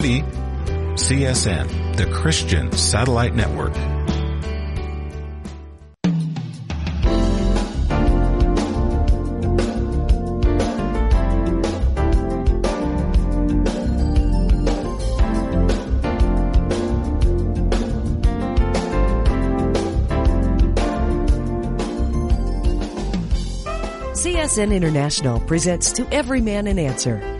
CSN, the Christian Satellite Network. CSN International presents To Every Man an Answer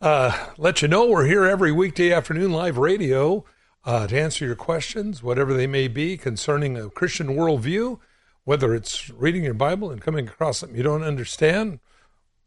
uh, let you know we're here every weekday afternoon live radio uh, to answer your questions, whatever they may be concerning a Christian worldview, whether it's reading your Bible and coming across something you don't understand,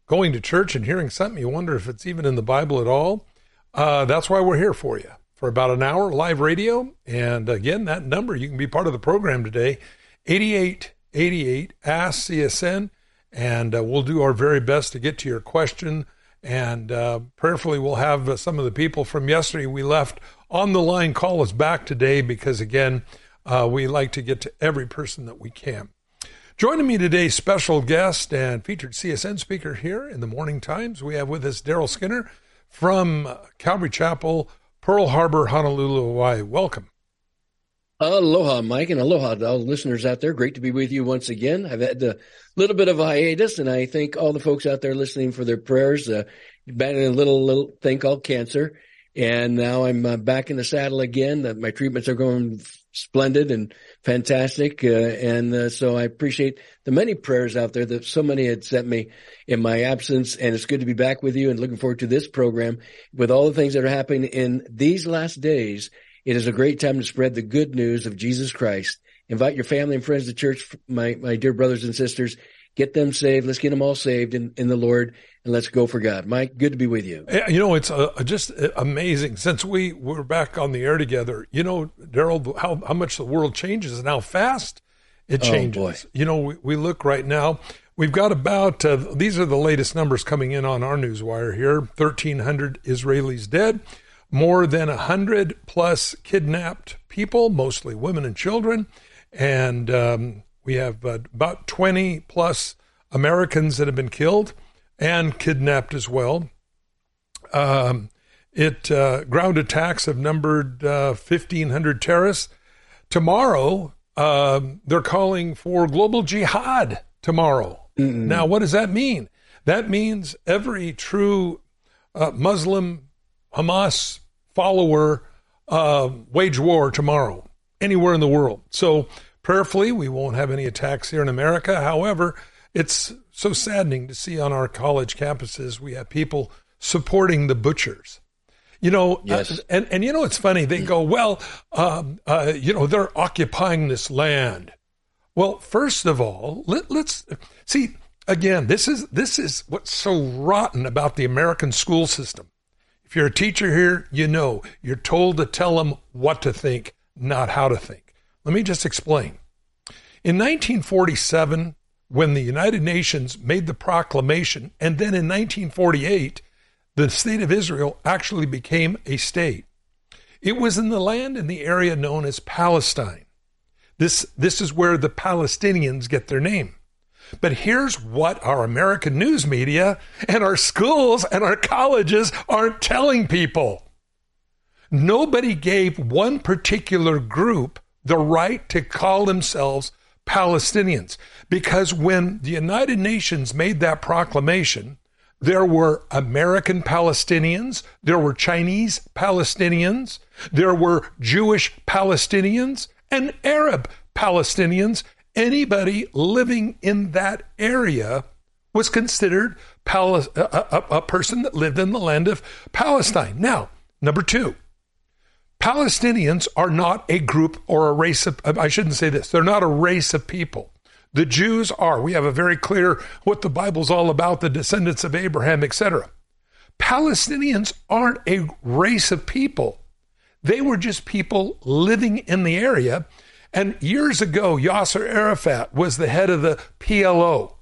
going to church and hearing something you wonder if it's even in the Bible at all. Uh, that's why we're here for you for about an hour live radio. And again, that number, you can be part of the program today 8888 Ask CSN. And uh, we'll do our very best to get to your question and uh, prayerfully, we'll have uh, some of the people from yesterday we left on the line call us back today because, again, uh, we like to get to every person that we can. Joining me today, special guest and featured CSN speaker here in the Morning Times, we have with us Daryl Skinner from Calvary Chapel, Pearl Harbor, Honolulu, Hawaii. Welcome. Aloha, Mike, and aloha to all the listeners out there. Great to be with you once again. I've had a little bit of a hiatus, and I thank all the folks out there listening for their prayers. Uh, battling a little little thing called cancer, and now I'm uh, back in the saddle again. That my treatments are going splendid and fantastic, uh, and uh, so I appreciate the many prayers out there that so many had sent me in my absence. And it's good to be back with you, and looking forward to this program with all the things that are happening in these last days it is a great time to spread the good news of Jesus Christ. Invite your family and friends to church, my, my dear brothers and sisters. Get them saved. Let's get them all saved in, in the Lord and let's go for God. Mike, good to be with you. You know, it's uh, just amazing since we were back on the air together. You know, Daryl, how, how much the world changes and how fast it oh, changes. Oh, you know, we, we look right now. We've got about, uh, these are the latest numbers coming in on our news wire here 1,300 Israelis dead more than a hundred plus kidnapped people, mostly women and children, and um, we have uh, about 20 plus Americans that have been killed and kidnapped as well. Um, it uh, ground attacks have numbered uh, 1,500 terrorists. Tomorrow, um, they're calling for global jihad. Tomorrow. Mm-mm. Now, what does that mean? That means every true uh, Muslim Hamas follower uh, wage war tomorrow anywhere in the world. So prayerfully, we won't have any attacks here in America. However, it's so saddening to see on our college campuses we have people supporting the butchers. You know, uh, yes. uh, and and you know it's funny. They go, well, um, uh, you know, they're occupying this land. Well, first of all, let, let's see. Again, this is this is what's so rotten about the American school system. If you're a teacher here, you know you're told to tell them what to think, not how to think. Let me just explain. In 1947, when the United Nations made the proclamation, and then in 1948, the state of Israel actually became a state. It was in the land in the area known as Palestine. This, this is where the Palestinians get their name. But here's what our American news media and our schools and our colleges aren't telling people. Nobody gave one particular group the right to call themselves Palestinians because when the United Nations made that proclamation, there were American Palestinians, there were Chinese Palestinians, there were Jewish Palestinians, and Arab Palestinians, anybody living in that area was considered Pal- a, a, a person that lived in the land of Palestine. Now, number two, Palestinians are not a group or a race of, uh, I shouldn't say this, they're not a race of people. The Jews are. We have a very clear what the Bible's all about, the descendants of Abraham, etc. Palestinians aren't a race of people. They were just people living in the area. And years ago, Yasser Arafat was the head of the PLO,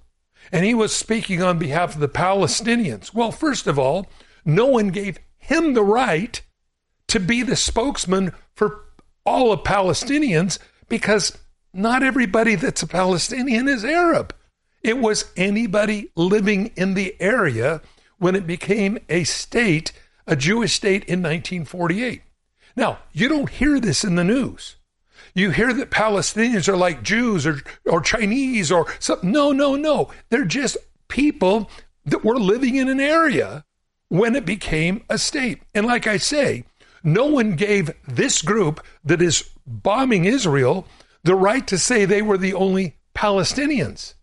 and he was speaking on behalf of the Palestinians. Well, first of all, no one gave him the right to be the spokesman for all of Palestinians because not everybody that's a Palestinian is Arab. It was anybody living in the area when it became a state, a Jewish state in 1948. Now, you don't hear this in the news. You hear that Palestinians are like Jews or, or Chinese or something. No, no, no. They're just people that were living in an area when it became a state. And like I say, no one gave this group that is bombing Israel the right to say they were the only Palestinians.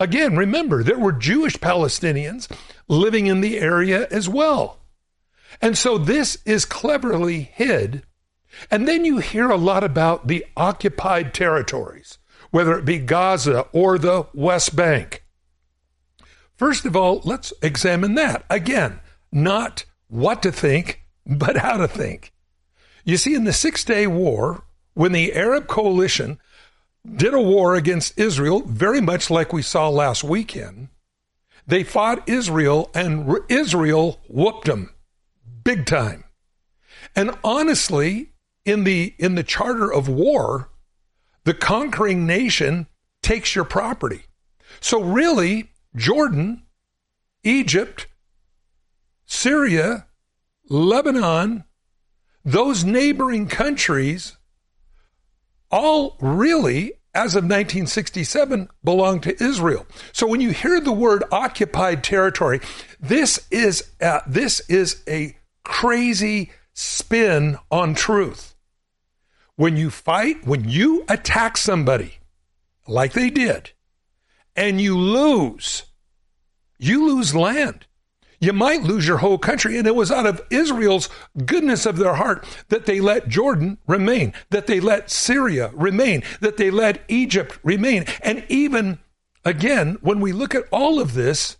Again, remember, there were Jewish Palestinians living in the area as well. And so this is cleverly hid. And then you hear a lot about the occupied territories, whether it be Gaza or the West Bank. First of all, let's examine that. Again, not what to think, but how to think. You see, in the Six Day War, when the Arab coalition did a war against Israel, very much like we saw last weekend. They fought Israel, and Israel whooped them big time. And honestly, in the in the charter of war, the conquering nation takes your property. So really, Jordan, Egypt, Syria, Lebanon, those neighboring countries all really, as of 1967, belonged to Israel. So when you hear the word occupied territory, this is a, this is a crazy spin on truth. When you fight, when you attack somebody, like they did, and you lose, you lose land you might lose your whole country. And it was out of Israel's goodness of their heart that they let Jordan remain, that they let Syria remain, that they let Egypt remain. And even again, when we look at all of this,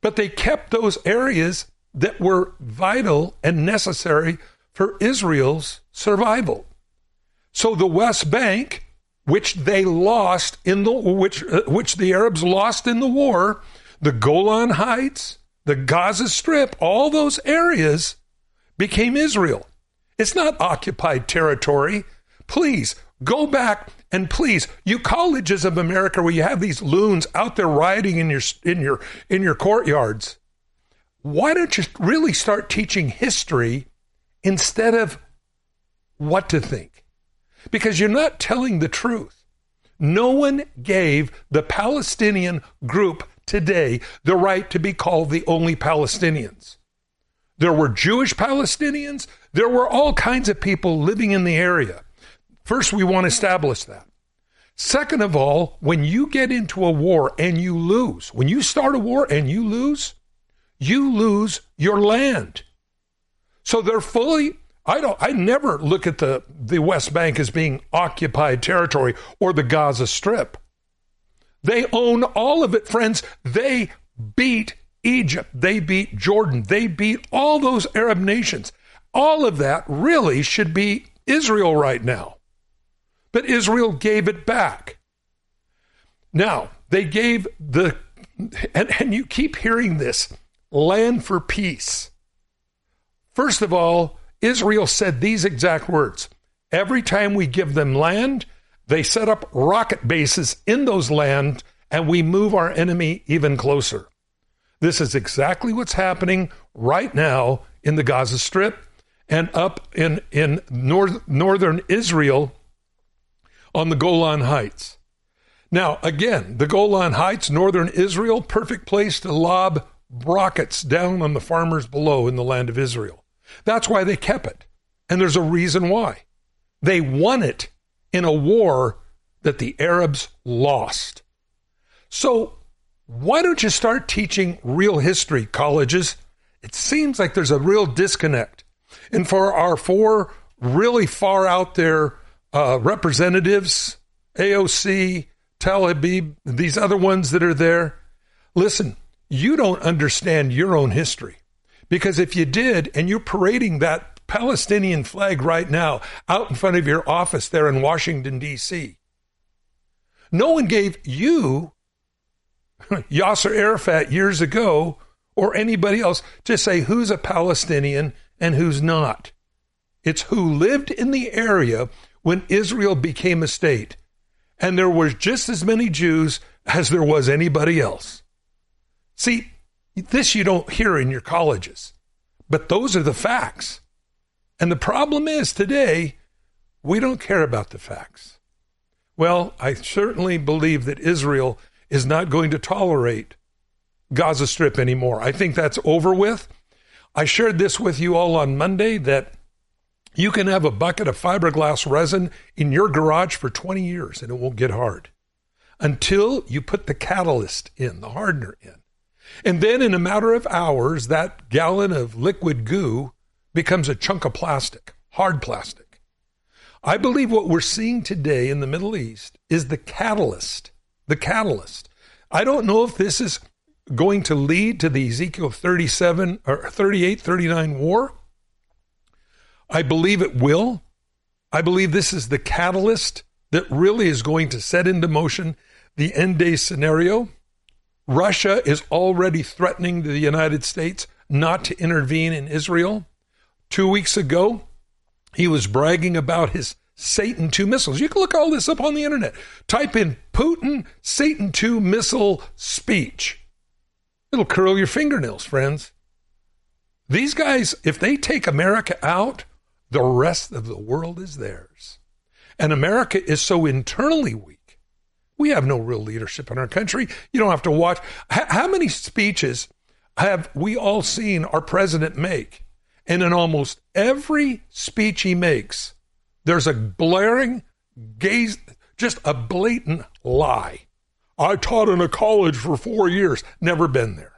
but they kept those areas that were vital and necessary for Israel's survival. So the West Bank, which they lost in the which uh, which the Arabs lost in the war, the Golan Heights, the Gaza Strip, all those areas became Israel. It's not occupied territory. Please go back and please, you colleges of America where you have these loons out there rioting in your in your in your courtyards. Why don't you really start teaching history instead of what to think? Because you're not telling the truth. No one gave the Palestinian group today the right to be called the only Palestinians. There were Jewish Palestinians, there were all kinds of people living in the area. First, we want to establish that. Second of all, when you get into a war and you lose, when you start a war and you lose, you lose your land. So they're fully I don't I never look at the the West Bank as being occupied territory or the Gaza Strip. They own all of it, friends. They beat Egypt. They beat Jordan. They beat all those Arab nations. All of that really should be Israel right now. But Israel gave it back. Now, they gave the, and, and you keep hearing this land for peace. First of all, Israel said these exact words Every time we give them land, they set up rocket bases in those lands and we move our enemy even closer. This is exactly what's happening right now in the Gaza Strip and up in, in north, northern Israel on the Golan Heights. Now, again, the Golan Heights, northern Israel, perfect place to lob rockets down on the farmers below in the land of Israel. That's why they kept it. And there's a reason why. They won it in a war that the Arabs lost. So, why don't you start teaching real history, colleges? It seems like there's a real disconnect. And for our four really far out there uh, representatives, AOC, Tlaib, these other ones that are there, listen, you don't understand your own history. Because if you did and you're parading that Palestinian flag right now out in front of your office there in Washington, D.C. No one gave you Yasser Arafat years ago or anybody else to say who's a Palestinian and who's not. It's who lived in the area when Israel became a state. And there were just as many Jews as there was anybody else. See, this you don't hear in your colleges, but those are the facts. And the problem is today, we don't care about the facts. Well, I certainly believe that Israel is not going to tolerate Gaza Strip anymore. I think that's over with. I shared this with you all on Monday that you can have a bucket of fiberglass resin in your garage for 20 years and it won't get hard until you put the catalyst in, the hardener in. And then in a matter of hours, that gallon of liquid goo becomes a chunk of plastic, hard plastic. I believe what we're seeing today in the Middle East is the catalyst, the catalyst. I don't know if this is going to lead to the Ezekiel 37 or 38, 39 war. I believe it will. I believe this is the catalyst that really is going to set into motion the end day scenario. Russia is already threatening the United States not to intervene in Israel. Two weeks ago, he was bragging about his Satan 2 missiles. You can look all this up on the internet. Type in Putin Satan 2 missile speech. It'll curl your fingernails, friends. These guys, if they take America out, the rest of the world is theirs. And America is so internally weak. We have no real leadership in our country. You don't have to watch. how many speeches have we all seen our president make? And in almost every speech he makes, there's a blaring gaze, just a blatant lie. I taught in a college for four years, never been there.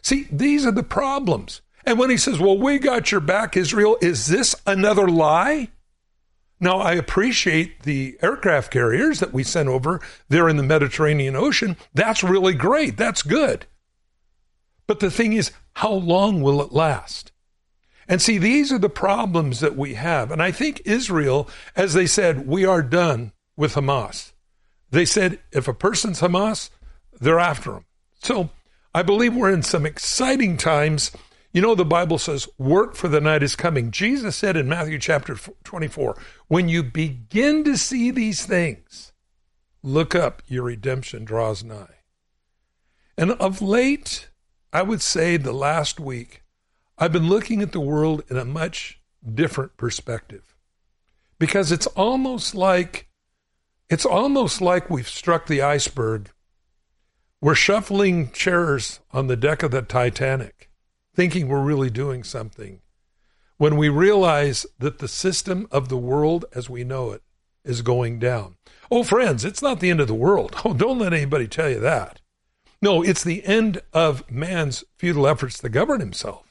See, these are the problems. And when he says, Well, we got your back, Israel, is this another lie? Now, I appreciate the aircraft carriers that we sent over there in the Mediterranean Ocean. That's really great. That's good. But the thing is, how long will it last? And see, these are the problems that we have. And I think Israel, as they said, we are done with Hamas. They said if a person's Hamas, they're after him. So I believe we're in some exciting times. You know, the Bible says, work for the night is coming. Jesus said in Matthew chapter 24, when you begin to see these things, look up, your redemption draws nigh. And of late, I would say the last week, I've been looking at the world in a much different perspective because it's almost like it's almost like we've struck the iceberg. We're shuffling chairs on the deck of the Titanic, thinking we're really doing something, when we realize that the system of the world as we know it is going down. Oh, friends, it's not the end of the world. Oh, don't let anybody tell you that. No, it's the end of man's futile efforts to govern himself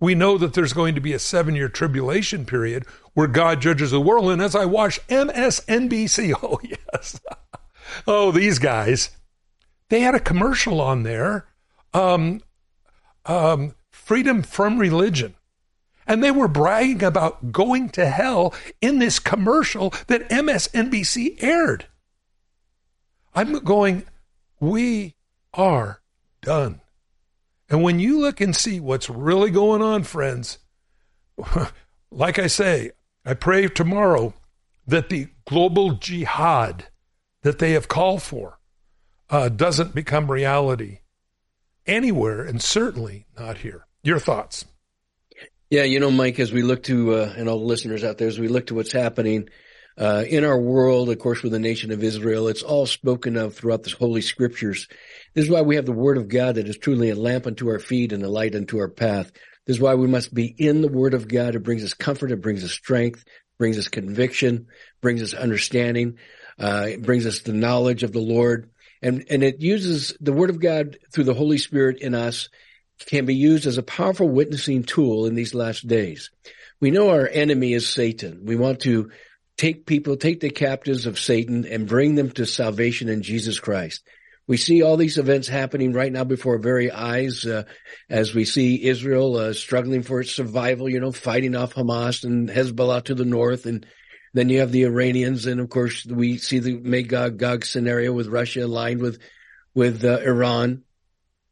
we know that there's going to be a seven year tribulation period where God judges the world. And as I watch MSNBC, oh, yes. oh, these guys, they had a commercial on there um, um, freedom from religion. And they were bragging about going to hell in this commercial that MSNBC aired. I'm going, we are done. And when you look and see what's really going on, friends, like I say, I pray tomorrow that the global jihad that they have called for uh, doesn't become reality anywhere, and certainly not here. Your thoughts? Yeah, you know, Mike, as we look to, uh, and all the listeners out there, as we look to what's happening uh, in our world, of course, with the nation of Israel, it's all spoken of throughout the Holy Scriptures. This is why we have the Word of God that is truly a lamp unto our feet and a light unto our path. This is why we must be in the Word of God. It brings us comfort. It brings us strength, brings us conviction, brings us understanding, uh, it brings us the knowledge of the Lord. And, and it uses the Word of God through the Holy Spirit in us can be used as a powerful witnessing tool in these last days. We know our enemy is Satan. We want to take people, take the captives of Satan and bring them to salvation in Jesus Christ. We see all these events happening right now before our very eyes, uh, as we see Israel uh, struggling for its survival, you know, fighting off Hamas and Hezbollah to the north. And then you have the Iranians. And of course, we see the Magog Gog scenario with Russia aligned with, with uh, Iran.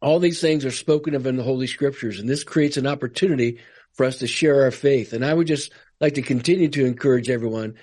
All these things are spoken of in the Holy Scriptures. And this creates an opportunity for us to share our faith. And I would just like to continue to encourage everyone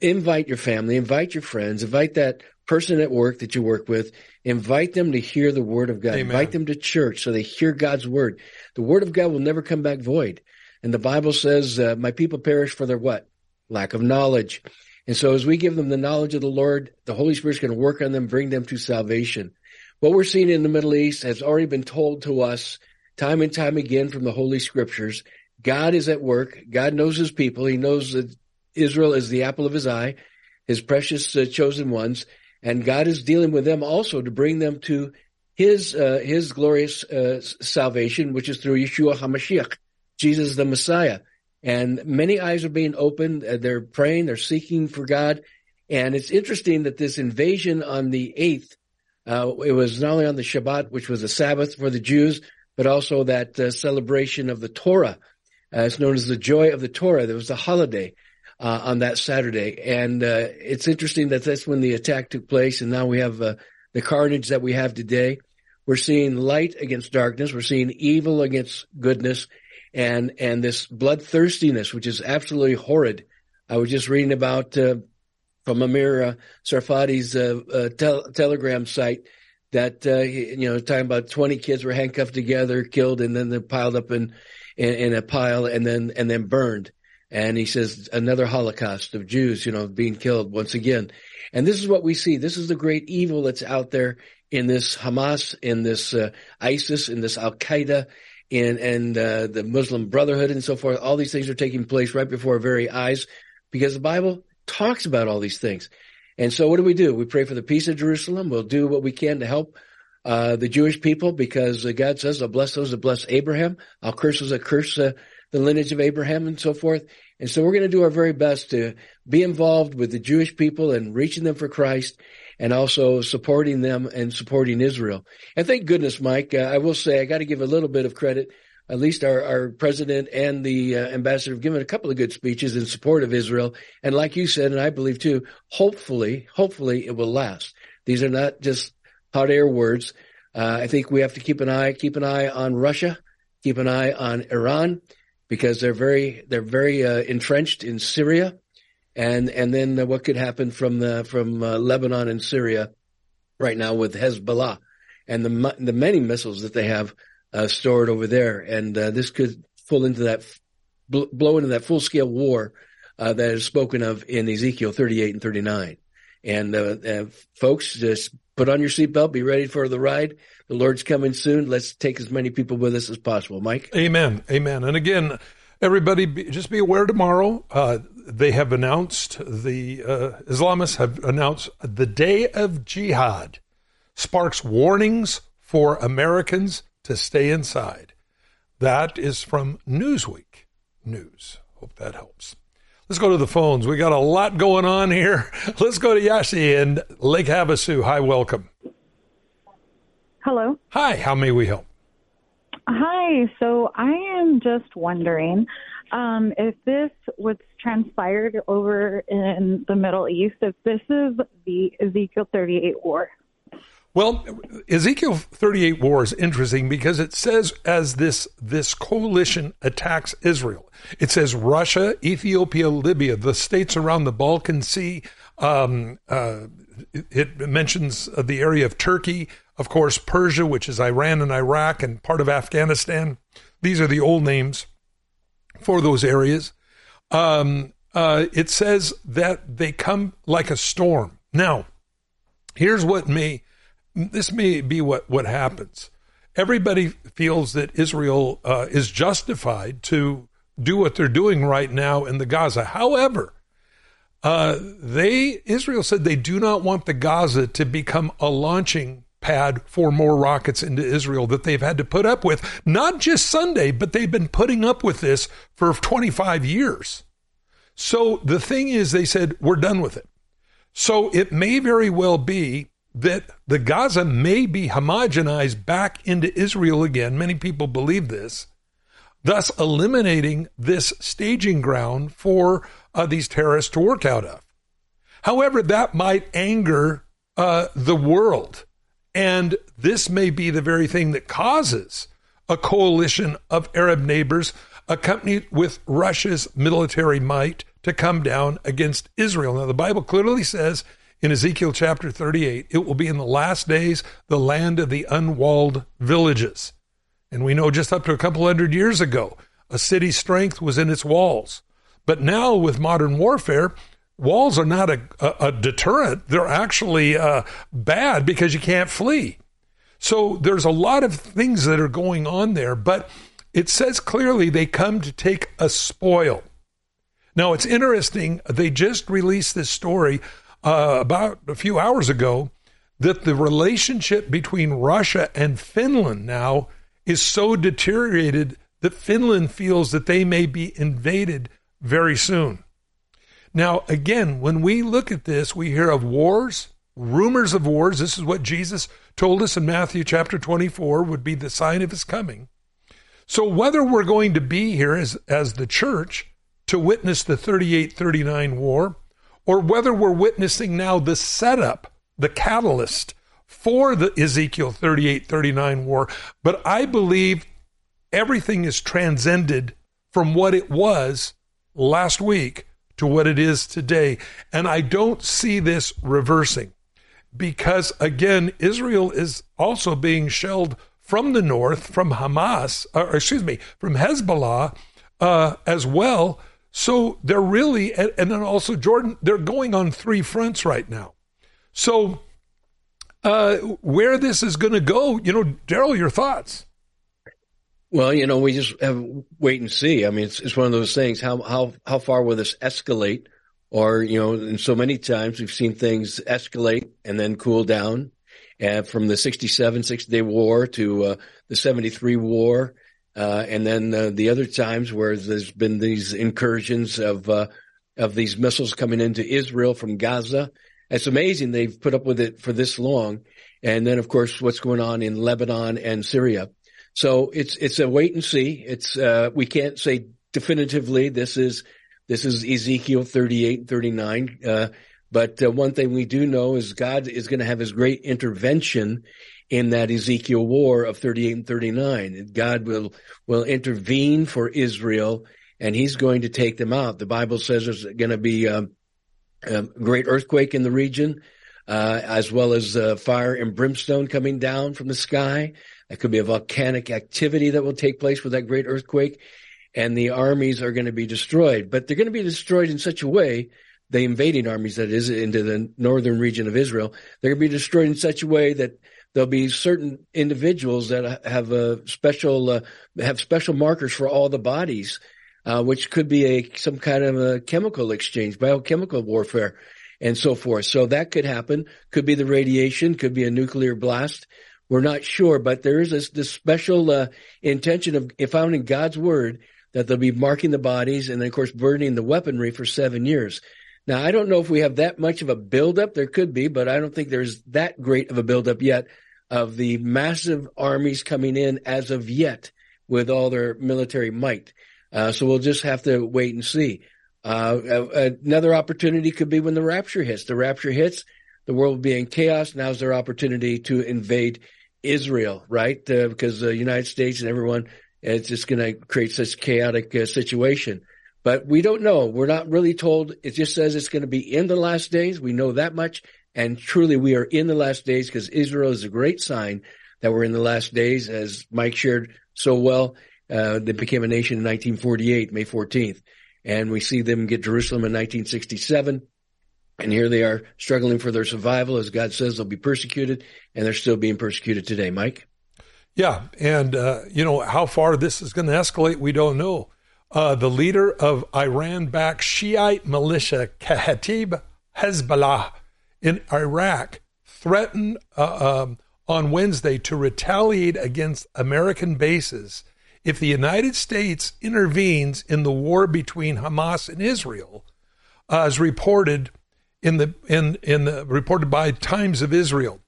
invite your family, invite your friends, invite that person at work that you work with, invite them to hear the word of God. Amen. Invite them to church so they hear God's word. The word of God will never come back void. And the Bible says, uh, my people perish for their what? Lack of knowledge. And so as we give them the knowledge of the Lord, the Holy Spirit's going to work on them, bring them to salvation. What we're seeing in the Middle East has already been told to us time and time again from the Holy Scriptures. God is at work. God knows his people. He knows that Israel is the apple of his eye, his precious uh, chosen ones, and God is dealing with them also to bring them to his uh, his glorious uh, salvation, which is through Yeshua Hamashiach, Jesus the Messiah. And many eyes are being opened. Uh, they're praying. They're seeking for God. And it's interesting that this invasion on the eighth, uh, it was not only on the Shabbat, which was a Sabbath for the Jews, but also that uh, celebration of the Torah. it's known as the joy of the Torah. There was a holiday uh, on that Saturday. And uh, it's interesting that that's when the attack took place. And now we have uh, the carnage that we have today. We're seeing light against darkness. We're seeing evil against goodness and, and this bloodthirstiness, which is absolutely horrid. I was just reading about, uh, from Amir uh, Tsarfati's, uh, uh, tel- telegram site that, you know, talking about 20 kids were handcuffed together, killed, and then they're piled up in, in, in a pile and then, and then burned. And he says another Holocaust of Jews, you know, being killed once again. And this is what we see. This is the great evil that's out there in this Hamas, in this uh, ISIS, in this Al Qaeda, in and uh, the Muslim Brotherhood, and so forth. All these things are taking place right before our very eyes, because the Bible talks about all these things. And so, what do we do? We pray for the peace of Jerusalem. We'll do what we can to help uh, the Jewish people, because uh, God says, "I'll bless those that bless Abraham. I'll curse those that curse uh, the lineage of Abraham and so forth. And so we're going to do our very best to be involved with the Jewish people and reaching them for Christ and also supporting them and supporting Israel. And thank goodness, Mike, uh, I will say I got to give a little bit of credit. At least our, our president and the uh, ambassador have given a couple of good speeches in support of Israel. And like you said, and I believe too, hopefully, hopefully it will last. These are not just hot air words. Uh, I think we have to keep an eye, keep an eye on Russia, keep an eye on Iran, because they're very they're very uh, entrenched in Syria, and and then what could happen from the from uh, Lebanon and Syria right now with Hezbollah and the the many missiles that they have uh, stored over there, and uh, this could fall into that blow into that full scale war uh, that is spoken of in Ezekiel 38 and 39. And folks, just put on your seatbelt, be ready for the ride. The Lord's coming soon. Let's take as many people with us as possible. Mike? Amen. Amen. And again, everybody, be, just be aware tomorrow. Uh, they have announced, the uh, Islamists have announced the day of jihad sparks warnings for Americans to stay inside. That is from Newsweek News. Hope that helps. Let's go to the phones. We got a lot going on here. Let's go to Yashi and Lake Havasu. Hi, welcome. Hello. Hi, how may we help? Hi, so I am just wondering um, if this was transpired over in the Middle East, if this is the Ezekiel 38 war. Well, Ezekiel 38 war is interesting because it says as this this coalition attacks Israel, it says Russia, Ethiopia, Libya, the states around the Balkan Sea. Um, uh, it, it mentions the area of Turkey, of course, Persia, which is Iran and Iraq and part of Afghanistan. These are the old names for those areas. Um, uh, it says that they come like a storm. Now, here's what may this may be what what happens. Everybody feels that Israel uh, is justified to do what they're doing right now in the Gaza. However, uh, they Israel said they do not want the Gaza to become a launching pad for more rockets into Israel that they've had to put up with, not just Sunday, but they've been putting up with this for 25 years. So the thing is, they said, we're done with it. So it may very well be that the Gaza may be homogenized back into Israel again. Many people believe this, thus eliminating this staging ground for uh, these terrorists to work out of. However, that might anger uh, the world. And this may be the very thing that causes a coalition of Arab neighbors accompanied with Russia's military might to come down against Israel. Now, the Bible clearly says in Ezekiel chapter 38, it will be in the last days the land of the unwalled villages. And we know just up to a couple hundred years ago, a city's strength was in its walls. But now, with modern warfare, walls are not a, a, a deterrent. They're actually uh, bad because you can't flee. So there's a lot of things that are going on there, but it says clearly they come to take a spoil. Now, it's interesting, they just released this story uh, about a few hours ago that the relationship between Russia and Finland now is so deteriorated that Finland feels that they may be invaded very soon. Now, again, when we look at this, we hear of wars, rumors of wars. This is what Jesus told us in Matthew chapter 24 would be the sign of his coming. So, whether we're going to be here as, as the church to witness the 38 39 war, or whether we're witnessing now the setup, the catalyst for the Ezekiel 38 39 war, but I believe everything is transcended from what it was last week to what it is today. And I don't see this reversing because, again, Israel is also being shelled from the north, from Hamas, or excuse me, from Hezbollah uh, as well. So they're really, and, and then also Jordan, they're going on three fronts right now. So uh, where this is going to go, you know, Daryl, your thoughts? Well, you know, we just have wait and see. I mean, it's it's one of those things. How how how far will this escalate? Or you know, and so many times we've seen things escalate and then cool down. And from the 67 six day war to uh, the 73 war, uh, and then uh, the other times where there's been these incursions of uh, of these missiles coming into Israel from Gaza. It's amazing they've put up with it for this long. And then, of course, what's going on in Lebanon and Syria. So it's it's a wait and see. It's uh, we can't say definitively this is this is Ezekiel 38 39. Uh, but uh, one thing we do know is God is going to have his great intervention in that Ezekiel war of 38 and 39. God will will intervene for Israel and he's going to take them out. The Bible says there's going to be um, a great earthquake in the region. Uh, as well as uh, fire and brimstone coming down from the sky. It could be a volcanic activity that will take place with that great earthquake, and the armies are going to be destroyed. But they're going to be destroyed in such a way, the invading armies, that is, into the northern region of Israel, they're going to be destroyed in such a way that there'll be certain individuals that have a special uh, have special markers for all the bodies, uh, which could be a some kind of a chemical exchange, biochemical warfare, and so forth. So that could happen. Could be the radiation. Could be a nuclear blast. We're not sure, but there is this, this special uh, intention of if found in God's word that they'll be marking the bodies and then, of course, burning the weaponry for seven years. Now, I don't know if we have that much of a buildup. There could be, but I don't think there's that great of a buildup yet of the massive armies coming in as of yet with all their military might. Uh, so we'll just have to wait and see. Uh, another opportunity could be when the rapture hits. The rapture hits, the world will be in chaos. Now's their opportunity to invade Israel, right? Uh, because the United States and everyone, it's just going to create such chaotic uh, situation. But we don't know. We're not really told. It just says it's going to be in the last days. We know that much. And truly, we are in the last days because Israel is a great sign that we're in the last days, as Mike shared so well. Uh, they became a nation in 1948, May 14th. And we see them get Jerusalem in 1967. And here they are struggling for their survival. As God says, they'll be persecuted, and they're still being persecuted today. Mike? Yeah. And, uh, you know, how far this is going to escalate, we don't know. Uh, the leader of Iran backed Shiite militia, Kataib Hezbollah in Iraq, threatened uh, um, on Wednesday to retaliate against American bases if the United States intervenes in the war between Hamas and Israel, uh, as reported in the in in the reported by Times of Israel.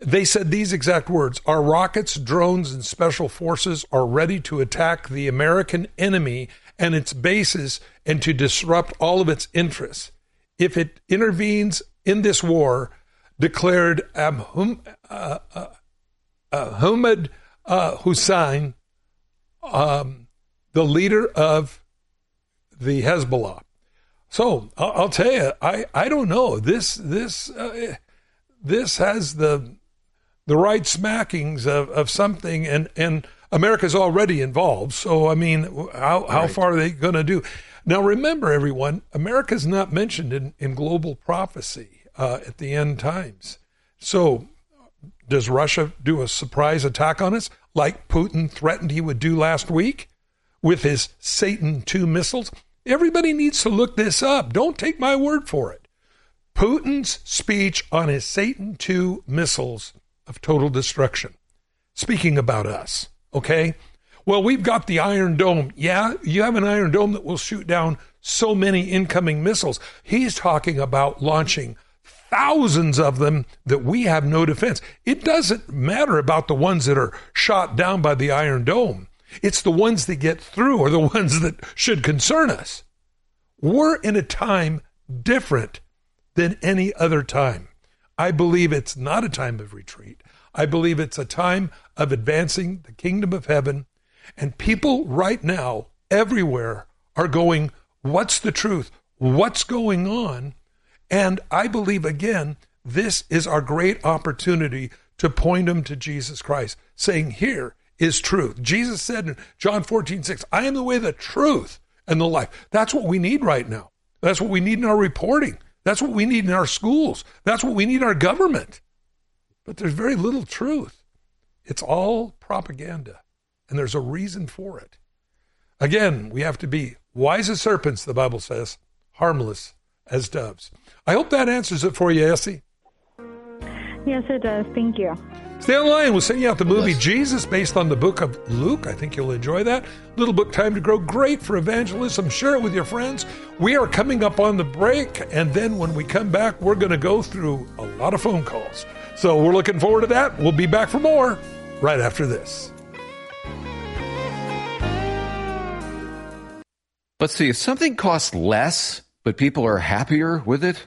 They said these exact words Our rockets, drones, and special forces are ready to attack the American enemy and its bases and to disrupt all of its interests. If it intervenes in this war, declared Ahmed uh, uh, uh, uh, Hussein, um, the leader of the Hezbollah. So I'll, I'll, tell you, I, I don't know this this uh, this has the the right smackings of, of something, and, and America's already involved. So, I mean, how, how right. far are they going to do? Now, remember, everyone, America's not mentioned in, in global prophecy uh, at the end times. So, does Russia do a surprise attack on us like Putin threatened he would do last week with his Satan 2 missiles? Everybody needs to look this up. Don't take my word for it. Putin's speech on his Satan 2 missiles of total destruction. Speaking about us, okay? Well, we've got the Iron Dome. Yeah, you have an Iron Dome that will shoot down so many incoming missiles. He's talking about launching thousands of them that we have no defense. It doesn't matter about the ones that are shot down by the Iron Dome. It's the ones that get through or the ones that should concern us. We're in a time different than any other time. I believe it's not a time of retreat. I believe it's a time of advancing the kingdom of heaven. And people right now, everywhere, are going, What's the truth? What's going on? And I believe, again, this is our great opportunity to point them to Jesus Christ, saying, Here is truth. Jesus said in John 14, 6, I am the way, the truth, and the life. That's what we need right now. That's what we need in our reporting. That's what we need in our schools. That's what we need in our government. But there's very little truth. It's all propaganda, and there's a reason for it. Again, we have to be wise as serpents, the Bible says, harmless as doves. I hope that answers it for you, Essie. Yes, it does. Thank you. Stay online. We'll send you out the movie Jesus based on the book of Luke. I think you'll enjoy that. Little book Time to Grow. Great for evangelism. Share it with your friends. We are coming up on the break. And then when we come back, we're going to go through a lot of phone calls. So we're looking forward to that. We'll be back for more right after this. Let's see. If something costs less, but people are happier with it,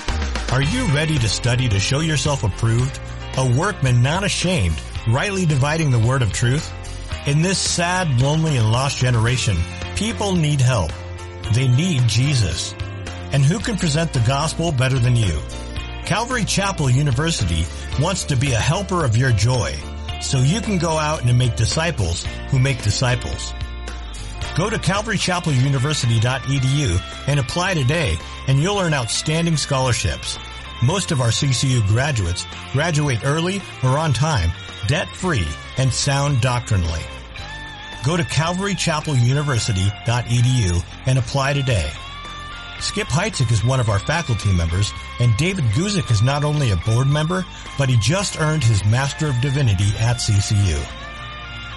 Are you ready to study to show yourself approved? A workman not ashamed, rightly dividing the word of truth? In this sad, lonely, and lost generation, people need help. They need Jesus. And who can present the gospel better than you? Calvary Chapel University wants to be a helper of your joy so you can go out and make disciples who make disciples. Go to calvarychapeluniversity.edu and apply today and you'll earn outstanding scholarships. Most of our CCU graduates graduate early or on time, debt-free, and sound doctrinally. Go to calvarychapeluniversity.edu and apply today. Skip Heitzig is one of our faculty members, and David Guzik is not only a board member, but he just earned his Master of Divinity at CCU.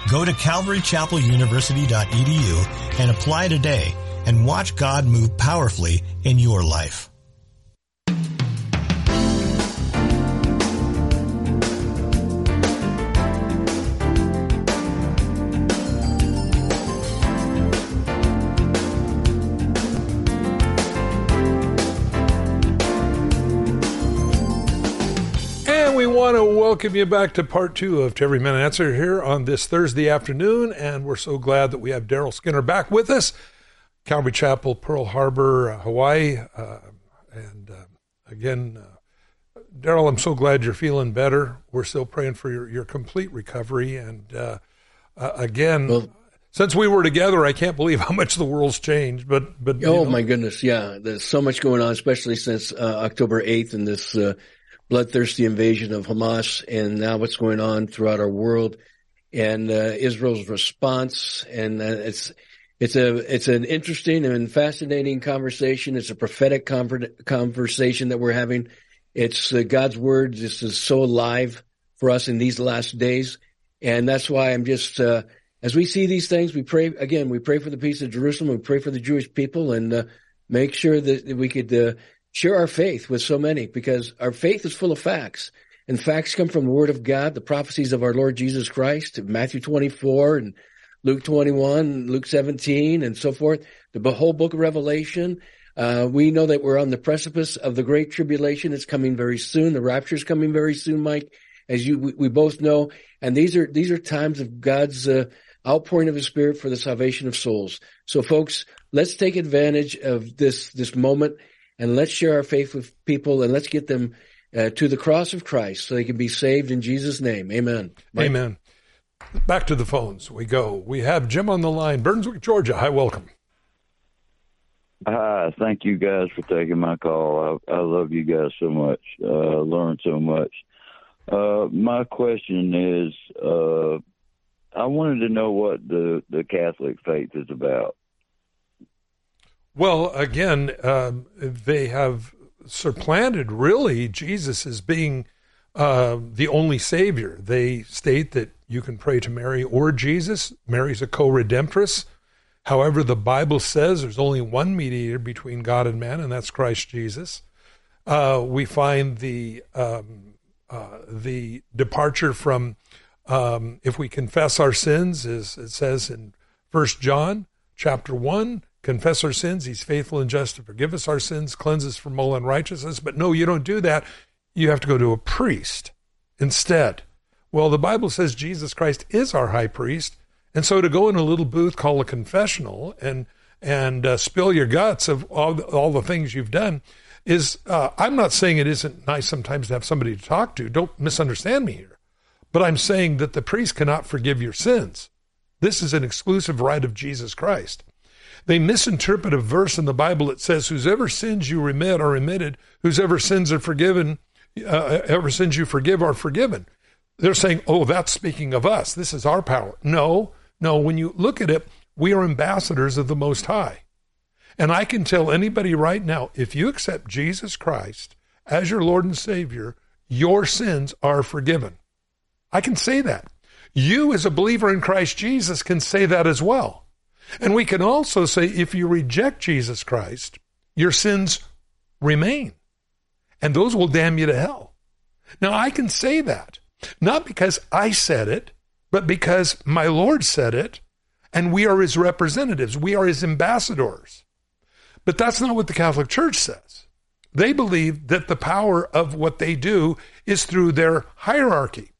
Go to calvarychapeluniversity.edu and apply today and watch God move powerfully in your life. Welcome you back to part two of To Every Man Answer here on this Thursday afternoon. And we're so glad that we have Daryl Skinner back with us. Calvary Chapel, Pearl Harbor, uh, Hawaii. Uh, and uh, again, uh, Daryl, I'm so glad you're feeling better. We're still praying for your, your complete recovery. And uh, uh, again, well, since we were together, I can't believe how much the world's changed. But but oh know. my goodness, yeah, there's so much going on, especially since October 8th and this bloodthirsty invasion of Hamas, and now what's going on throughout our world, and uh, Israel's response, and uh, it's it's a it's an interesting and fascinating conversation. It's a prophetic conversation that we're having. It's uh, God's word. This is so alive for us in these last days, and that's why I'm just uh, as we see these things, we pray again. We pray for the peace of Jerusalem. We pray for the Jewish people, and uh, make sure that we could uh, share our faith with so many because our faith is full of facts. And facts come from the Word of God, the prophecies of our Lord Jesus Christ, Matthew 24 and Luke 21, Luke 17, and so forth, the whole book of Revelation. Uh, we know that we're on the precipice of the great tribulation. It's coming very soon. The rapture is coming very soon, Mike, as you we, we, both know. And these are these are times of God's uh, outpouring of His Spirit for the salvation of souls. So, folks, let's take advantage of this this moment and let's share our faith with people and let's get them uh, to the cross of Christ so they can be saved in Jesus' name. Amen. Mike. Amen. Back to the phones we go. We have Jim on the line, Brunswick, Georgia. Hi, welcome. Hi, thank you guys for taking my call. I, I love you guys so much. Uh, learned so much. Uh, my question is, uh, I wanted to know what the, the Catholic faith is about. Well, again, um, they have supplanted really Jesus as being uh, the only Savior. They state that you can pray to Mary or Jesus. Mary's a co redemptrix. However, the Bible says there's only one mediator between God and man, and that's Christ Jesus. Uh, we find the um, uh, the departure from um, if we confess our sins, as it says in First John chapter one, confess our sins. He's faithful and just to forgive us our sins, cleanse us from all unrighteousness. But no, you don't do that. You have to go to a priest instead. Well, the Bible says Jesus Christ is our high priest. And so to go in a little booth called a confessional and and uh, spill your guts of all the, all the things you've done is uh, I'm not saying it isn't nice sometimes to have somebody to talk to. Don't misunderstand me here. But I'm saying that the priest cannot forgive your sins. This is an exclusive right of Jesus Christ. They misinterpret a verse in the Bible that says, "Whosever sins you remit are remitted; whosever sins are forgiven, uh, ever sins you forgive are forgiven." They're saying, "Oh, that's speaking of us. This is our power." No, no. When you look at it, we are ambassadors of the Most High, and I can tell anybody right now, if you accept Jesus Christ as your Lord and Savior, your sins are forgiven. I can say that. You, as a believer in Christ Jesus, can say that as well. And we can also say if you reject Jesus Christ, your sins remain, and those will damn you to hell. Now, I can say that, not because I said it, but because my Lord said it, and we are his representatives, we are his ambassadors. But that's not what the Catholic Church says. They believe that the power of what they do is through their hierarchy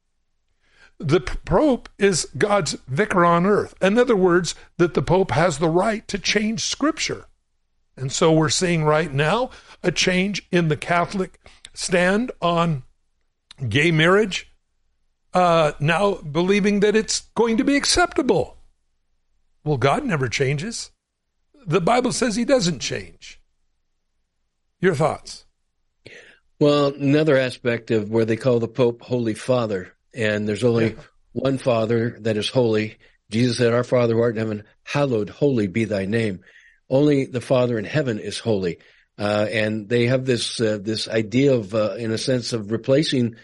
the Pope is God's vicar on earth. In other words, that the Pope has the right to change Scripture. And so we're seeing right now a change in the Catholic stand on gay marriage, uh, now believing that it's going to be acceptable. Well, God never changes. The Bible says he doesn't change. Your thoughts? Well, another aspect of where they call the Pope Holy Father and there's only yeah. one Father that is holy. Jesus said, Our Father who art in heaven, hallowed, holy be thy name. Only the Father in heaven is holy. Uh, and they have this, uh, this idea of, uh, in a sense of replacing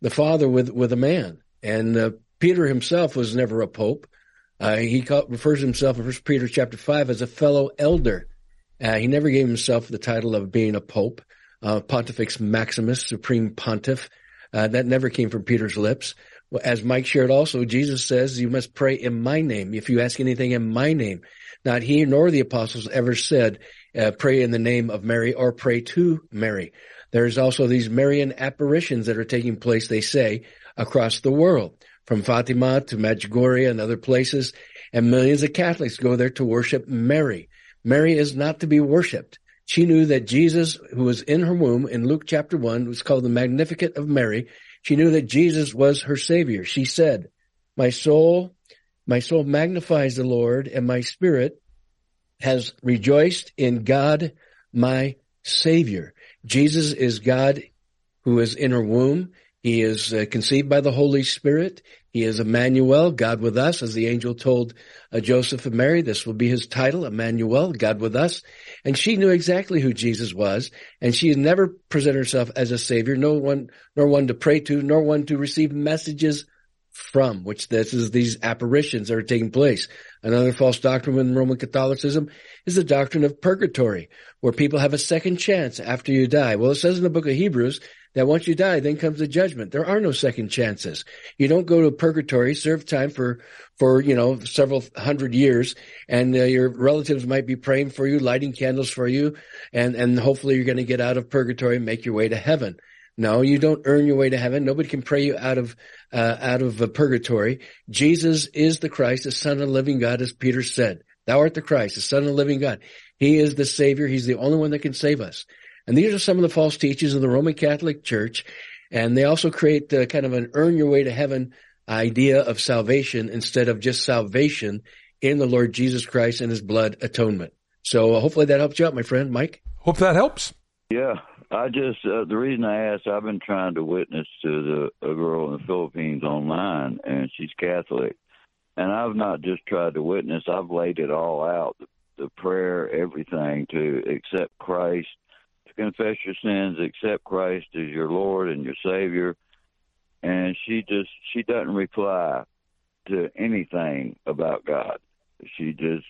the Father with, with a man. And, uh, Peter himself was never a pope. Uh, he call, refers himself in First Peter chapter five as a fellow elder. Uh, he never gave himself the title of being a pope, Pontifex Maximus, supreme pontiff. Uh, that never came from Peter's lips. As Mike shared also, Jesus says, you must pray in my name. If you ask anything in my name, not he nor the apostles ever said, uh, pray in the name of Mary or pray to Mary. There's also these Marian apparitions that are taking place, they say, across the world, from Fatima to Medjugorje and other places. And millions of Catholics go there to worship Mary. Mary is not to be worshiped. She knew that Jesus, who was in her womb in Luke chapter one, was called the Magnificat of Mary. She knew that Jesus was her savior. She said, my soul, my soul magnifies the Lord and my spirit has rejoiced in God, my savior. Jesus is God who is in her womb. He is uh, conceived by the Holy Spirit. He is Emmanuel, God with us, as the angel told uh, Joseph and Mary. This will be his title, Emmanuel, God with us. And she knew exactly who Jesus was, and she never presented herself as a savior, no one, nor one to pray to, nor one to receive messages from, which this is these apparitions that are taking place. Another false doctrine in Roman Catholicism is the doctrine of purgatory, where people have a second chance after you die. Well, it says in the book of Hebrews that once you die, then comes the judgment. There are no second chances. You don't go to purgatory, serve time for, for, you know, several hundred years, and uh, your relatives might be praying for you, lighting candles for you, and, and hopefully you're going to get out of purgatory and make your way to heaven. No, you don't earn your way to heaven. Nobody can pray you out of, uh, out of purgatory. Jesus is the Christ, the Son of the living God, as Peter said. Thou art the Christ, the Son of the living God. He is the Savior. He's the only one that can save us. And these are some of the false teachings of the Roman Catholic Church. And they also create uh, kind of an earn your way to heaven idea of salvation instead of just salvation in the Lord Jesus Christ and his blood atonement. So uh, hopefully that helps you out, my friend, Mike. Hope that helps. Yeah, I just uh, the reason I asked, I've been trying to witness to the a girl in the Philippines online, and she's Catholic, and I've not just tried to witness; I've laid it all out, the, the prayer, everything, to accept Christ confess your sins, accept Christ as your Lord and your Savior. And she just she doesn't reply to anything about God. She just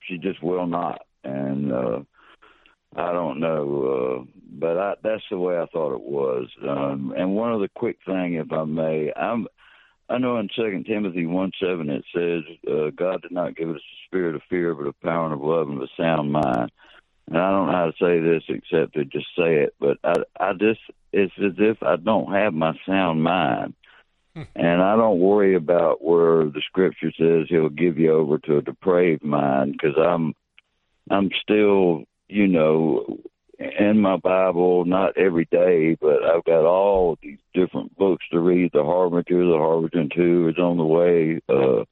she just will not. And uh I don't know, uh, but I, that's the way I thought it was. Um, and one other quick thing, if I may, I'm, I know in Second Timothy one seven it says, uh, "God did not give us a spirit of fear, but of power and of love and of a sound mind." And I don't know how to say this except to just say it, but I I just it's as if I don't have my sound mind. Hmm. and I don't worry about where the scripture says he'll give you over to a depraved mind because I'm I'm still, you know, in my Bible, not every day, but I've got all these different books to read. The Harbinger, the Harbinger Two is on the way. Uh,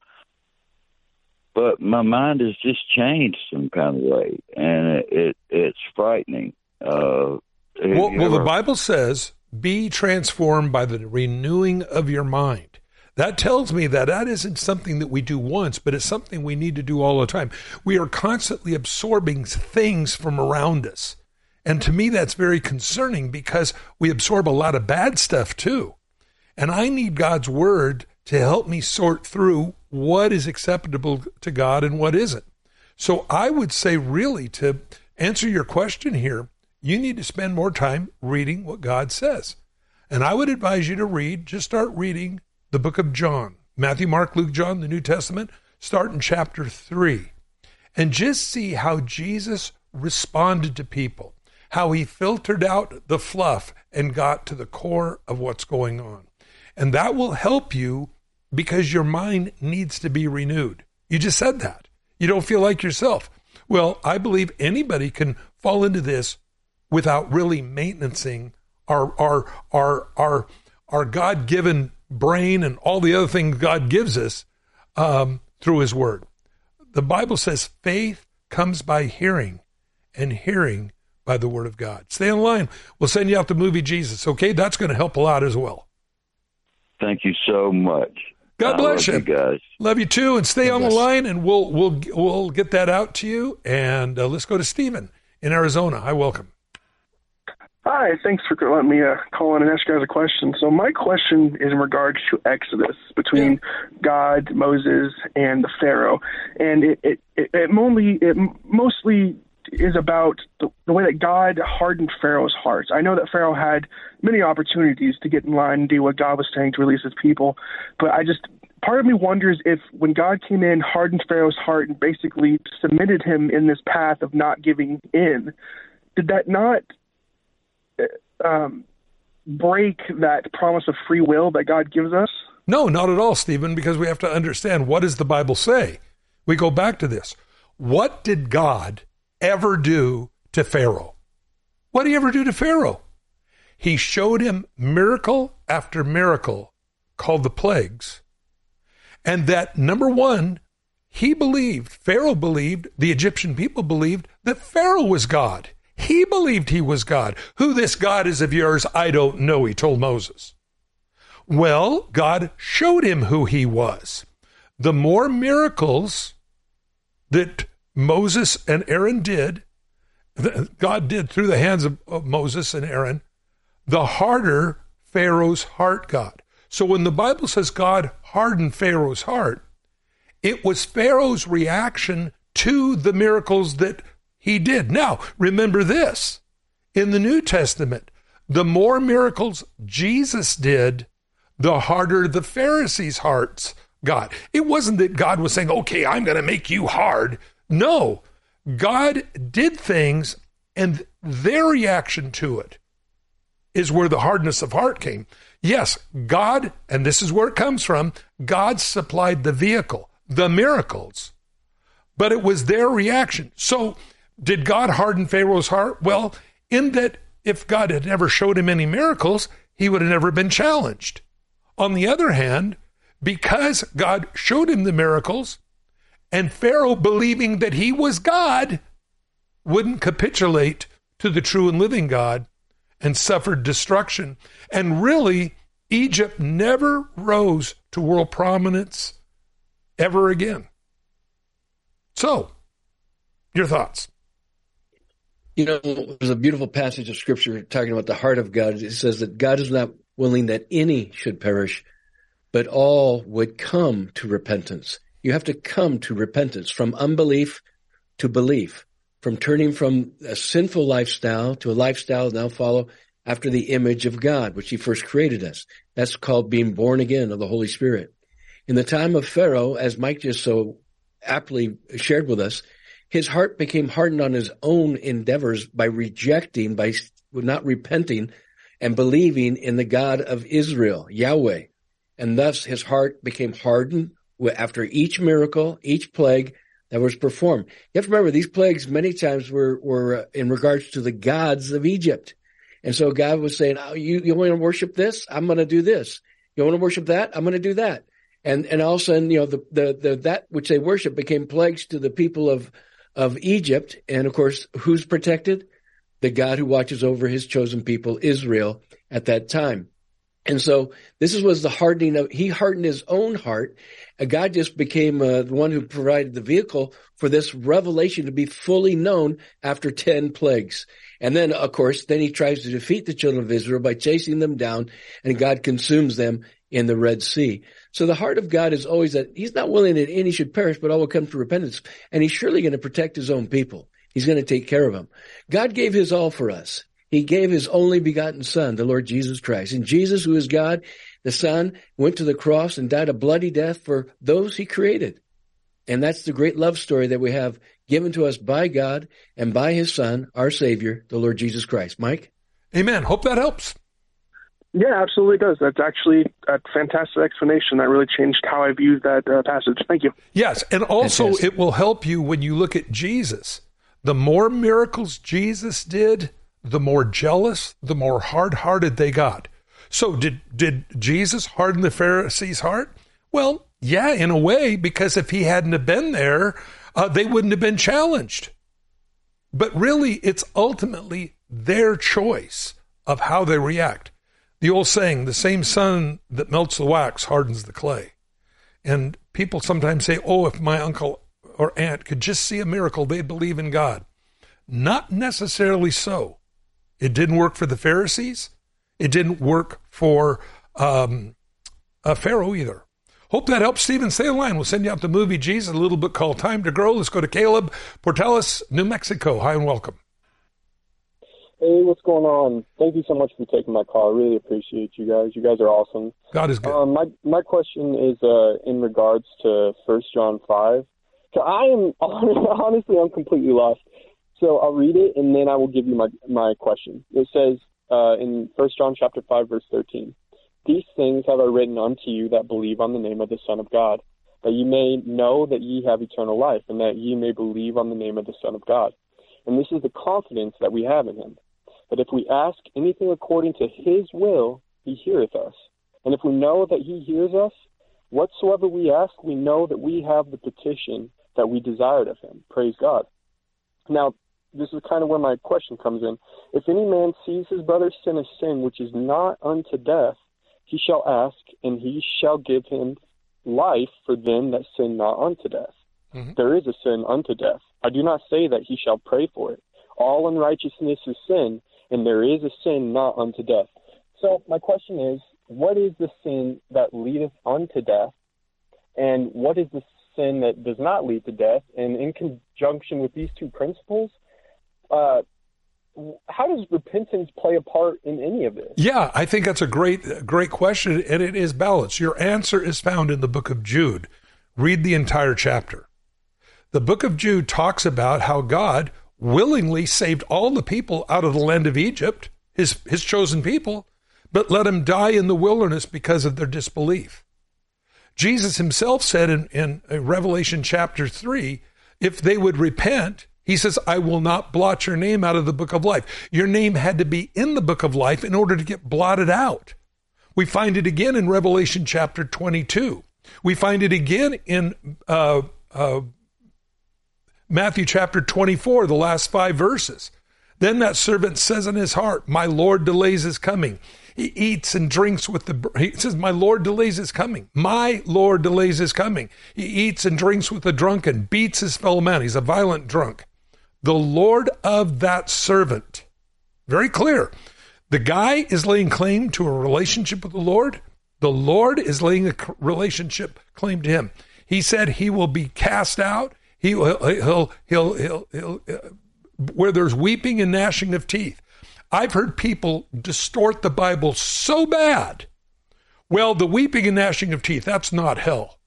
but my mind has just changed some kind of way, and it, it it's frightening. Uh, well, well the Bible says, "Be transformed by the renewing of your mind." That tells me that that isn't something that we do once, but it's something we need to do all the time. We are constantly absorbing things from around us. And to me, that's very concerning because we absorb a lot of bad stuff too. And I need God's word to help me sort through what is acceptable to God and what isn't. So I would say, really, to answer your question here, you need to spend more time reading what God says. And I would advise you to read, just start reading the book of John Matthew, Mark, Luke, John, the New Testament. Start in chapter 3 and just see how Jesus responded to people, how he filtered out the fluff and got to the core of what's going on. And that will help you because your mind needs to be renewed. You just said that. You don't feel like yourself. Well, I believe anybody can fall into this without really maintaining our our our our our God given brain and all the other things God gives us um, through His Word. The Bible says faith comes by hearing, and hearing by the Word of God. Stay in line. We'll send you out the movie Jesus. Okay, that's going to help a lot as well. Thank you so much. God bless you. you. guys. Love you too, and stay God on bless. the line, and we'll we'll we'll get that out to you. And uh, let's go to Stephen in Arizona. Hi, welcome. Hi, thanks for letting me uh, call in and ask you guys a question. So my question is in regards to Exodus between God, Moses, and the Pharaoh, and it it, it, it only it mostly is about the, the way that God hardened Pharaoh's heart. I know that Pharaoh had many opportunities to get in line and do what God was saying to release his people, but I just part of me wonders if when God came in, hardened Pharaoh's heart and basically submitted him in this path of not giving in, did that not um, break that promise of free will that God gives us? No, not at all, Stephen, because we have to understand what does the Bible say? We go back to this. What did God ever do to Pharaoh? What did he ever do to Pharaoh? He showed him miracle after miracle called the plagues. And that number one, he believed, Pharaoh believed, the Egyptian people believed that Pharaoh was God. He believed he was God. Who this God is of yours, I don't know, he told Moses. Well, God showed him who he was. The more miracles that Moses and Aaron did, God did through the hands of, of Moses and Aaron, the harder Pharaoh's heart got. So when the Bible says God hardened Pharaoh's heart, it was Pharaoh's reaction to the miracles that he did. Now, remember this in the New Testament, the more miracles Jesus did, the harder the Pharisees' hearts got. It wasn't that God was saying, okay, I'm going to make you hard. No, God did things, and their reaction to it is where the hardness of heart came. Yes, God, and this is where it comes from, God supplied the vehicle, the miracles, but it was their reaction. So, did God harden Pharaoh's heart? Well, in that if God had never showed him any miracles, he would have never been challenged. On the other hand, because God showed him the miracles, and Pharaoh, believing that he was God, wouldn't capitulate to the true and living God and suffered destruction. And really, Egypt never rose to world prominence ever again. So, your thoughts? You know, there's a beautiful passage of scripture talking about the heart of God. It says that God is not willing that any should perish, but all would come to repentance. You have to come to repentance from unbelief to belief, from turning from a sinful lifestyle to a lifestyle now follow after the image of God, which he first created us. That's called being born again of the Holy Spirit. In the time of Pharaoh, as Mike just so aptly shared with us, his heart became hardened on his own endeavors by rejecting, by not repenting and believing in the God of Israel, Yahweh. And thus his heart became hardened after each miracle, each plague that was performed. You have to remember these plagues many times were, were uh, in regards to the gods of Egypt. And so God was saying, oh, you, you want to worship this? I'm going to do this. You want to worship that? I'm going to do that. And, and all of a sudden, you know, the, the, the, that which they worship became plagues to the people of, of Egypt. And of course, who's protected? The God who watches over his chosen people, Israel, at that time. And so this was the hardening of, he hardened his own heart. And God just became uh, the one who provided the vehicle for this revelation to be fully known after 10 plagues. And then, of course, then he tries to defeat the children of Israel by chasing them down and God consumes them in the Red Sea. So the heart of God is always that he's not willing that any should perish, but all will come to repentance. And he's surely going to protect his own people. He's going to take care of them. God gave his all for us. He gave his only begotten son, the Lord Jesus Christ. And Jesus, who is God, the son, went to the cross and died a bloody death for those he created. And that's the great love story that we have given to us by God and by his son, our savior, the Lord Jesus Christ. Mike? Amen. Hope that helps. Yeah, absolutely does. That's actually a fantastic explanation. That really changed how I viewed that uh, passage. Thank you. Yes, and also it will help you when you look at Jesus. The more miracles Jesus did, the more jealous, the more hard-hearted they got. So did did Jesus harden the Pharisees' heart? Well, yeah, in a way, because if he hadn't have been there, uh, they wouldn't have been challenged. But really, it's ultimately their choice of how they react. The old saying, the same sun that melts the wax hardens the clay. And people sometimes say, oh, if my uncle or aunt could just see a miracle, they'd believe in God. Not necessarily so. It didn't work for the Pharisees. It didn't work for um, a Pharaoh either. Hope that helps, Stephen. Stay in line. We'll send you out the movie Jesus, a little book called Time to Grow. Let's go to Caleb Portales, New Mexico. Hi and welcome. Hey, what's going on? Thank you so much for taking my call. I really appreciate you guys. You guys are awesome. God is good. Um, my my question is uh, in regards to First John five. So I am honestly I'm completely lost. So I'll read it and then I will give you my my question. It says, uh, in First John chapter 5, verse 13. These things have I written unto you that believe on the name of the Son of God, that ye may know that ye have eternal life, and that ye may believe on the name of the Son of God. And this is the confidence that we have in him, that if we ask anything according to his will, he heareth us. And if we know that he hears us, whatsoever we ask, we know that we have the petition that we desired of him. Praise God. Now, this is kind of where my question comes in. If any man sees his brother sin a sin which is not unto death, he shall ask, and he shall give him life for them that sin not unto death. Mm-hmm. There is a sin unto death. I do not say that he shall pray for it. All unrighteousness is sin, and there is a sin not unto death. So my question is, what is the sin that leadeth unto death, and what is the sin that does not lead to death? And in conjunction with these two principles, uh, how does repentance play a part in any of this? Yeah, I think that's a great, great question, and it is balanced. Your answer is found in the book of Jude. Read the entire chapter. The book of Jude talks about how God willingly saved all the people out of the land of Egypt, his, his chosen people, but let them die in the wilderness because of their disbelief. Jesus himself said in, in Revelation chapter 3 if they would repent, he says, I will not blot your name out of the book of life. Your name had to be in the book of life in order to get blotted out. We find it again in Revelation chapter 22. We find it again in uh, uh, Matthew chapter 24, the last five verses. Then that servant says in his heart, My Lord delays his coming. He eats and drinks with the, he says, My Lord delays his coming. My Lord delays his coming. He eats and drinks with the drunken, beats his fellow man. He's a violent drunk the Lord of that servant. Very clear. The guy is laying claim to a relationship with the Lord. The Lord is laying a relationship claim to him. He said he will be cast out. He will, he'll, he'll, he'll, he'll, uh, where there's weeping and gnashing of teeth. I've heard people distort the Bible so bad. Well, the weeping and gnashing of teeth, that's not hell.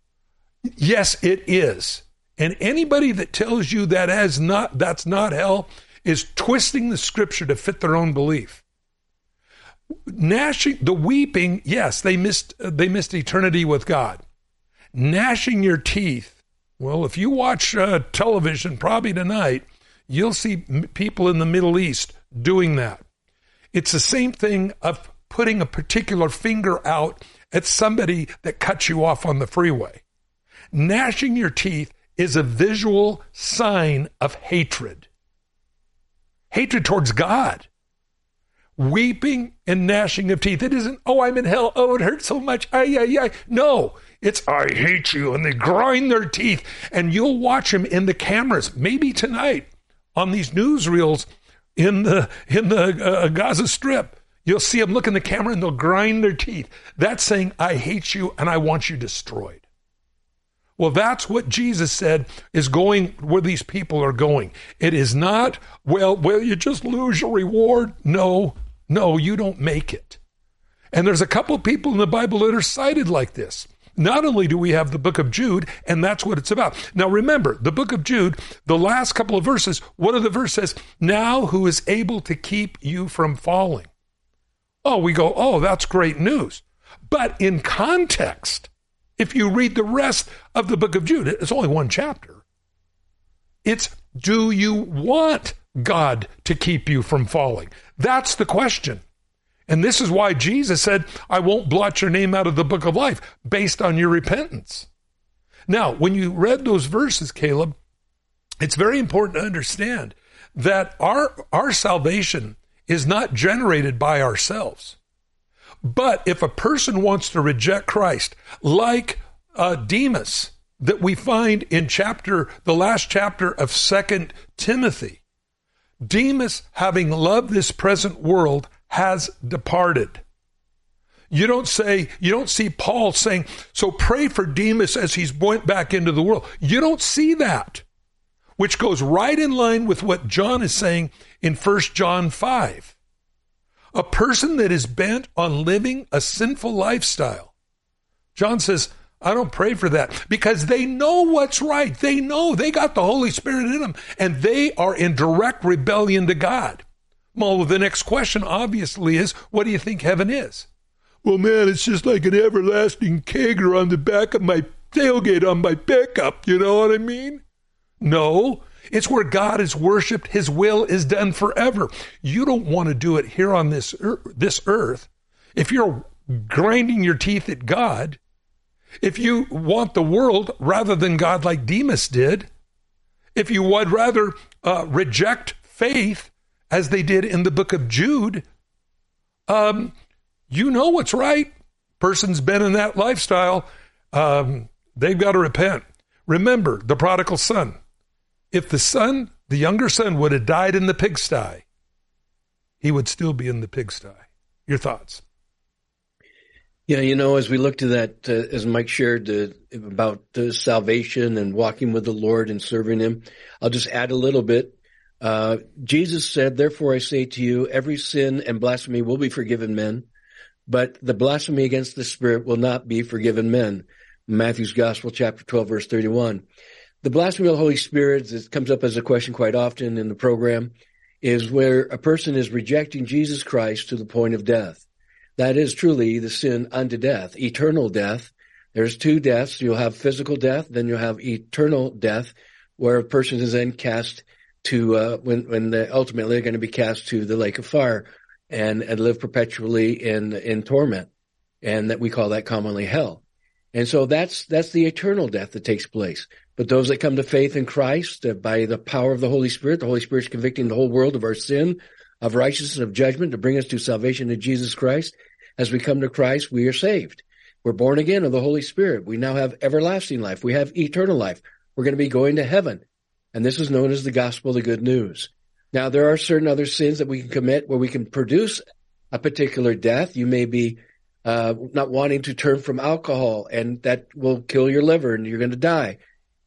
Yes, it is. And anybody that tells you that as not that's not hell is twisting the scripture to fit their own belief. Gnashing the weeping, yes, they missed they missed eternity with God. Gnashing your teeth. Well, if you watch uh, television, probably tonight, you'll see m- people in the Middle East doing that. It's the same thing of putting a particular finger out at somebody that cuts you off on the freeway. Gnashing your teeth is a visual sign of hatred. Hatred towards God. Weeping and gnashing of teeth. It isn't, oh, I'm in hell. Oh, it hurts so much. Ay, ay, ay. No, it's, I hate you. And they grind their teeth. And you'll watch them in the cameras, maybe tonight on these newsreels in the, in the uh, Gaza Strip. You'll see them look in the camera and they'll grind their teeth. That's saying, I hate you and I want you destroyed. Well, that's what Jesus said is going where these people are going. It is not, well, well, you just lose your reward. No, no, you don't make it. And there's a couple of people in the Bible that are cited like this. Not only do we have the book of Jude, and that's what it's about. Now remember, the book of Jude, the last couple of verses, one of the verses says, Now who is able to keep you from falling? Oh, we go, oh, that's great news. But in context, if you read the rest of the book of Jude, it's only one chapter. It's do you want God to keep you from falling? That's the question. And this is why Jesus said, I won't blot your name out of the book of life based on your repentance. Now, when you read those verses, Caleb, it's very important to understand that our, our salvation is not generated by ourselves. But if a person wants to reject Christ, like uh, Demas that we find in chapter, the last chapter of Second Timothy, Demas, having loved this present world, has departed. You don't say, you don't see Paul saying, so pray for Demas as he's went back into the world. You don't see that, which goes right in line with what John is saying in First John 5. A person that is bent on living a sinful lifestyle. John says, I don't pray for that because they know what's right. They know they got the Holy Spirit in them and they are in direct rebellion to God. Well, the next question obviously is, what do you think heaven is? Well, man, it's just like an everlasting kegger on the back of my tailgate on my pickup. You know what I mean? No, it's where God is worshiped. His will is done forever. You don't want to do it here on this earth, this earth. If you're grinding your teeth at God, if you want the world rather than God like Demas did, if you would rather uh, reject faith as they did in the book of Jude, um, you know what's right. Person's been in that lifestyle. Um, they've got to repent. Remember the prodigal son. If the son, the younger son, would have died in the pigsty, he would still be in the pigsty. Your thoughts? Yeah, you know, as we look to that, uh, as Mike shared uh, about uh, salvation and walking with the Lord and serving Him, I'll just add a little bit. Uh, Jesus said, "Therefore I say to you, every sin and blasphemy will be forgiven men, but the blasphemy against the Spirit will not be forgiven men." Matthew's Gospel, chapter twelve, verse thirty-one. The blasphemy of the Holy Spirit, it comes up as a question quite often in the program, is where a person is rejecting Jesus Christ to the point of death. That is truly the sin unto death, eternal death. There's two deaths. You'll have physical death, then you'll have eternal death, where a person is then cast to, uh, when, when they ultimately they're going to be cast to the lake of fire and, and live perpetually in, in torment. And that we call that commonly hell. And so that's, that's the eternal death that takes place. But those that come to faith in Christ uh, by the power of the Holy Spirit, the Holy Spirit is convicting the whole world of our sin, of righteousness, of judgment to bring us to salvation in Jesus Christ. As we come to Christ, we are saved. We're born again of the Holy Spirit. We now have everlasting life. We have eternal life. We're going to be going to heaven. And this is known as the gospel, the good news. Now, there are certain other sins that we can commit where we can produce a particular death. You may be uh, not wanting to turn from alcohol, and that will kill your liver, and you're going to die.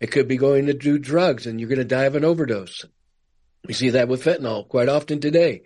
It could be going to do drugs, and you're going to die of an overdose. We see that with fentanyl quite often today.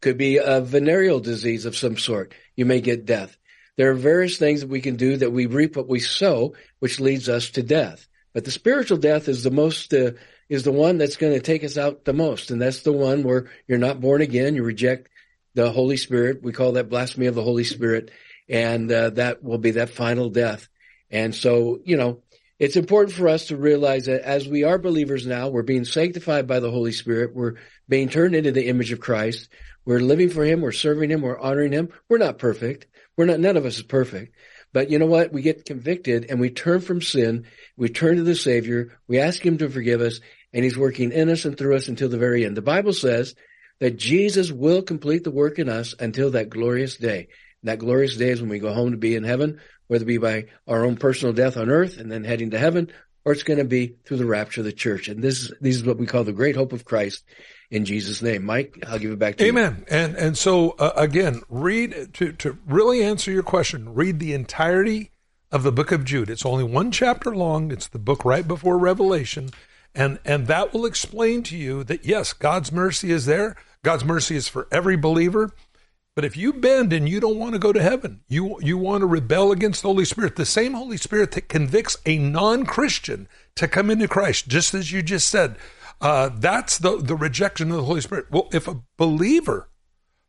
Could be a venereal disease of some sort. You may get death. There are various things that we can do that we reap what we sow, which leads us to death. But the spiritual death is the most, uh, is the one that's going to take us out the most. And that's the one where you're not born again. You reject the Holy Spirit. We call that blasphemy of the Holy Spirit and uh, that will be that final death. And so, you know, it's important for us to realize that as we are believers now, we're being sanctified by the Holy Spirit. We're being turned into the image of Christ. We're living for Him. We're serving Him. We're honoring Him. We're not perfect. We're not, none of us is perfect. But you know what? We get convicted and we turn from sin. We turn to the Savior. We ask Him to forgive us and He's working in us and through us until the very end. The Bible says that Jesus will complete the work in us until that glorious day that glorious day is when we go home to be in heaven, whether it be by our own personal death on earth and then heading to heaven, or it's going to be through the rapture of the church. And this is, this is what we call the great hope of Christ in Jesus' name. Mike, I'll give it back to Amen. you. Amen. And and so uh, again, read to to really answer your question. Read the entirety of the book of Jude. It's only one chapter long. It's the book right before Revelation, and and that will explain to you that yes, God's mercy is there. God's mercy is for every believer. But if you bend and you don't want to go to heaven, you you want to rebel against the Holy Spirit, the same Holy Spirit that convicts a non-Christian to come into Christ, just as you just said, uh, that's the the rejection of the Holy Spirit. Well, if a believer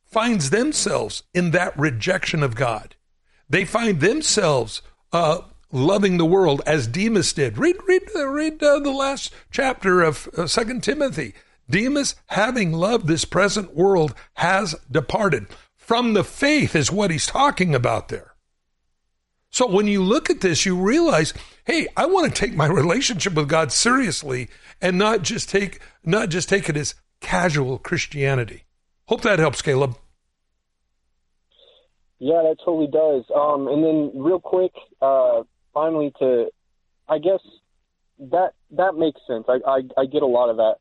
finds themselves in that rejection of God, they find themselves uh, loving the world as Demas did. Read read read uh, the last chapter of uh, Second Timothy. Demas, having loved this present world, has departed from the faith is what he's talking about there. So when you look at this, you realize, hey, I want to take my relationship with God seriously and not just take not just take it as casual Christianity. Hope that helps, Caleb. Yeah, that totally does. Um, and then real quick, uh, finally to, I guess that that makes sense. I, I I get a lot of that.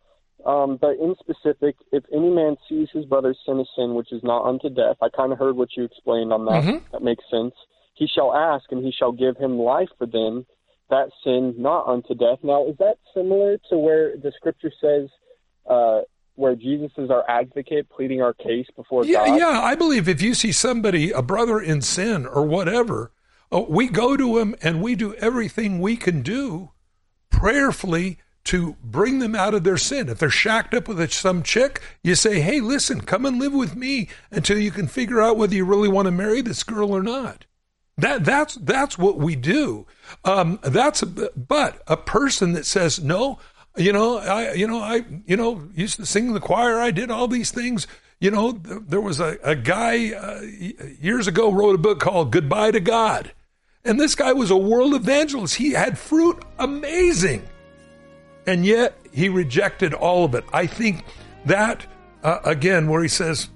Um, but in specific, if any man sees his brother sin a sin which is not unto death, I kind of heard what you explained on that. Mm-hmm. That makes sense. He shall ask, and he shall give him life for them that sin not unto death. Now, is that similar to where the scripture says, uh, where Jesus is our advocate, pleading our case before yeah, God? Yeah, I believe if you see somebody, a brother in sin or whatever, uh, we go to him and we do everything we can do prayerfully to bring them out of their sin. If they're shacked up with some chick, you say, hey, listen, come and live with me until you can figure out whether you really want to marry this girl or not. That that's that's what we do. Um, that's but a person that says no, you know, I you know I you know used to sing in the choir. I did all these things. You know, there was a, a guy uh, years ago wrote a book called Goodbye to God. And this guy was a world evangelist. He had fruit amazing. And yet he rejected all of it. I think that, uh, again, where he says,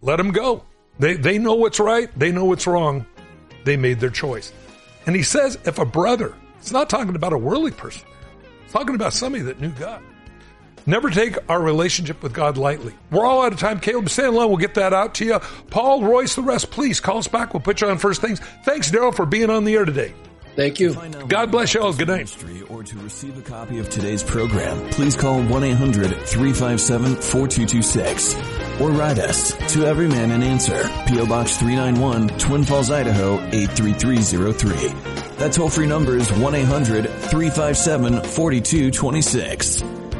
let them go. They, they know what's right, they know what's wrong. They made their choice. And he says, if a brother, it's not talking about a worldly person, it's talking about somebody that knew God. Never take our relationship with God lightly. We're all out of time. Caleb, stay alone. We'll get that out to you. Paul, Royce, the rest, please call us back. We'll put you on first things. Thanks, Daryl, for being on the air today. Thank you. God bless you all. Good night. Or to receive a copy of today's program, please call 1-800-357-4226 or write us to Every Man an Answer, P.O. Box 391, Twin Falls, Idaho 83303. That toll free number is 1-800-357-4226.